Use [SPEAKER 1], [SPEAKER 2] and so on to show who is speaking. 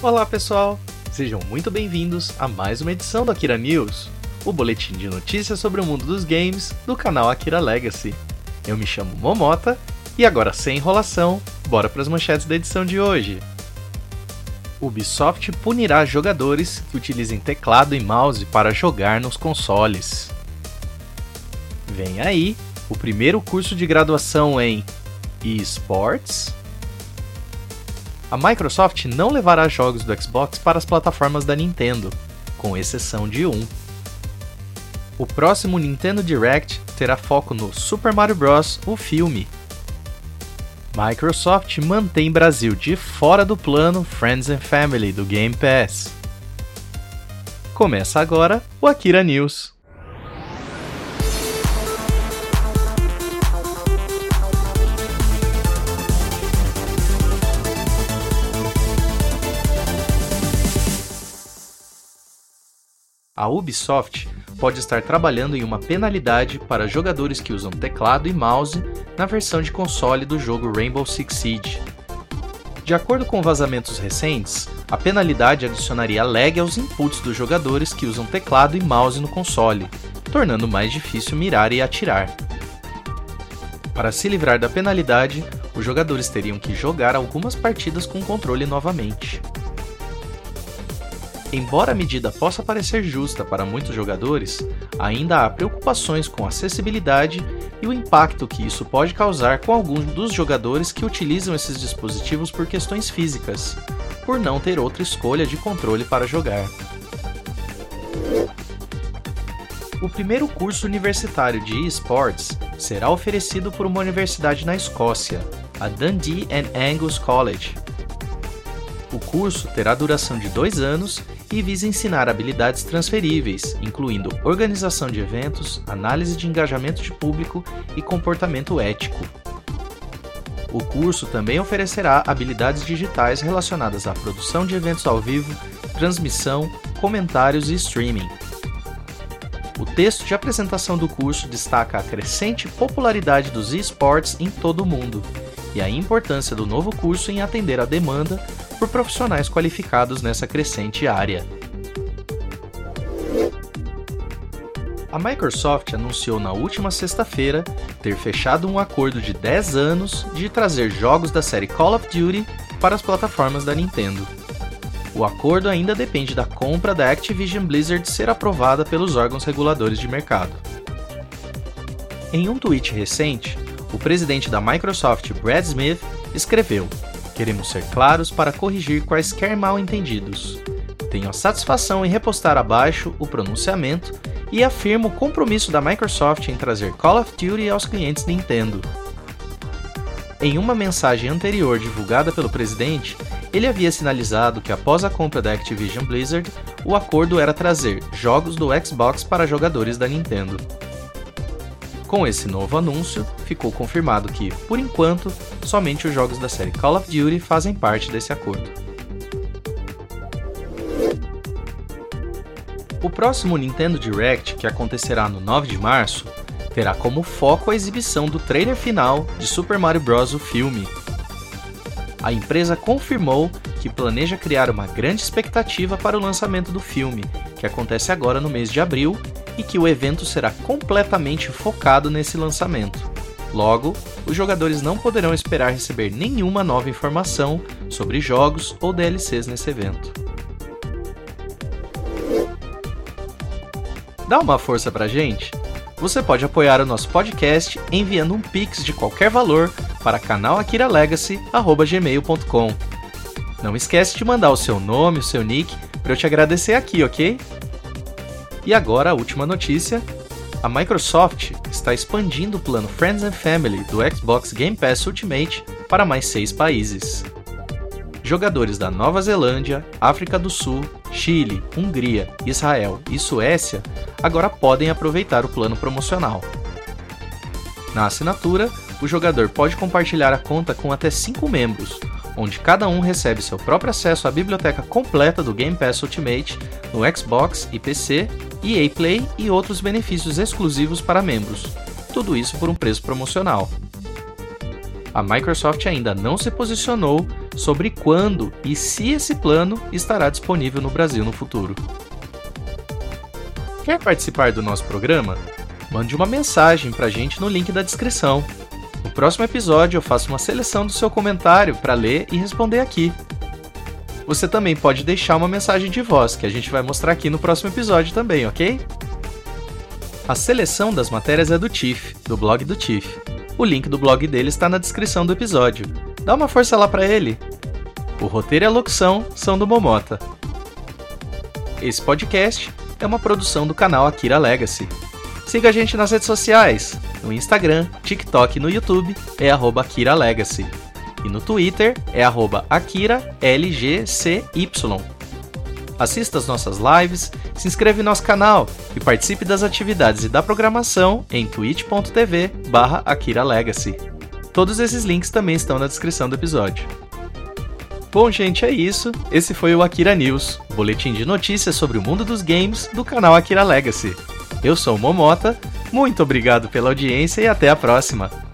[SPEAKER 1] Olá pessoal, sejam muito bem-vindos a mais uma edição do Akira News, o boletim de notícias sobre o mundo dos games do canal Akira Legacy. Eu me chamo Momota e agora sem enrolação, bora para as manchetes da edição de hoje. Ubisoft punirá jogadores que utilizem teclado e mouse para jogar nos consoles. Vem aí o primeiro curso de graduação em eSports a Microsoft não levará jogos do Xbox para as plataformas da Nintendo, com exceção de um. O próximo Nintendo Direct terá foco no Super Mario Bros. o filme. Microsoft mantém Brasil de fora do plano Friends and Family do Game Pass. Começa agora o Akira News. A Ubisoft pode estar trabalhando em uma penalidade para jogadores que usam teclado e mouse na versão de console do jogo Rainbow Six Siege. De acordo com vazamentos recentes, a penalidade adicionaria lag aos inputs dos jogadores que usam teclado e mouse no console, tornando mais difícil mirar e atirar. Para se livrar da penalidade, os jogadores teriam que jogar algumas partidas com controle novamente. Embora a medida possa parecer justa para muitos jogadores, ainda há preocupações com acessibilidade e o impacto que isso pode causar com alguns dos jogadores que utilizam esses dispositivos por questões físicas, por não ter outra escolha de controle para jogar. O primeiro curso universitário de eSports será oferecido por uma universidade na Escócia, a Dundee and Angus College. O curso terá duração de dois anos e visa ensinar habilidades transferíveis, incluindo organização de eventos, análise de engajamento de público e comportamento ético. O curso também oferecerá habilidades digitais relacionadas à produção de eventos ao vivo, transmissão, comentários e streaming. O texto de apresentação do curso destaca a crescente popularidade dos esportes em todo o mundo e a importância do novo curso em atender à demanda por profissionais qualificados nessa crescente área. A Microsoft anunciou na última sexta-feira ter fechado um acordo de 10 anos de trazer jogos da série Call of Duty para as plataformas da Nintendo. O acordo ainda depende da compra da Activision Blizzard ser aprovada pelos órgãos reguladores de mercado. Em um tweet recente, o presidente da Microsoft, Brad Smith, escreveu: Queremos ser claros para corrigir quaisquer mal-entendidos. Tenho a satisfação em repostar abaixo o pronunciamento e afirmo o compromisso da Microsoft em trazer Call of Duty aos clientes Nintendo. Em uma mensagem anterior divulgada pelo presidente, ele havia sinalizado que após a compra da Activision Blizzard, o acordo era trazer jogos do Xbox para jogadores da Nintendo. Com esse novo anúncio, ficou confirmado que, por enquanto, somente os jogos da série Call of Duty fazem parte desse acordo. O próximo Nintendo Direct, que acontecerá no 9 de março, terá como foco a exibição do trailer final de Super Mario Bros. o filme. A empresa confirmou que planeja criar uma grande expectativa para o lançamento do filme, que acontece agora no mês de abril e que o evento será completamente focado nesse lançamento. Logo, os jogadores não poderão esperar receber nenhuma nova informação sobre jogos ou DLCs nesse evento. Dá uma força pra gente? Você pode apoiar o nosso podcast enviando um pix de qualquer valor para canalakiralegacy@gmail.com. Não esquece de mandar o seu nome, o seu nick, para eu te agradecer aqui, ok? E agora a última notícia: a Microsoft está expandindo o plano Friends and Family do Xbox Game Pass Ultimate para mais seis países. Jogadores da Nova Zelândia, África do Sul, Chile, Hungria, Israel e Suécia agora podem aproveitar o plano promocional. Na assinatura, o jogador pode compartilhar a conta com até 5 membros, onde cada um recebe seu próprio acesso à biblioteca completa do Game Pass Ultimate no Xbox e PC EA Play e outros benefícios exclusivos para membros. Tudo isso por um preço promocional. A Microsoft ainda não se posicionou sobre quando e se esse plano estará disponível no Brasil no futuro. Quer participar do nosso programa? Mande uma mensagem pra gente no link da descrição. No próximo episódio eu faço uma seleção do seu comentário para ler e responder aqui. Você também pode deixar uma mensagem de voz que a gente vai mostrar aqui no próximo episódio também, ok? A seleção das matérias é do Tiff, do blog do Tiff. O link do blog dele está na descrição do episódio. Dá uma força lá para ele. O roteiro e a locução são do Momota. Esse podcast é uma produção do canal Akira Legacy. Siga a gente nas redes sociais. No Instagram, TikTok e no YouTube é arroba Akira Legacy. E no Twitter é AkiraLGCY. Assista as nossas lives, se inscreva em nosso canal e participe das atividades e da programação em twitch.tv barra Akira Legacy. Todos esses links também estão na descrição do episódio. Bom, gente, é isso. Esse foi o Akira News, boletim de notícias sobre o mundo dos games do canal Akira Legacy. Eu sou o Momota, muito obrigado pela audiência e até a próxima!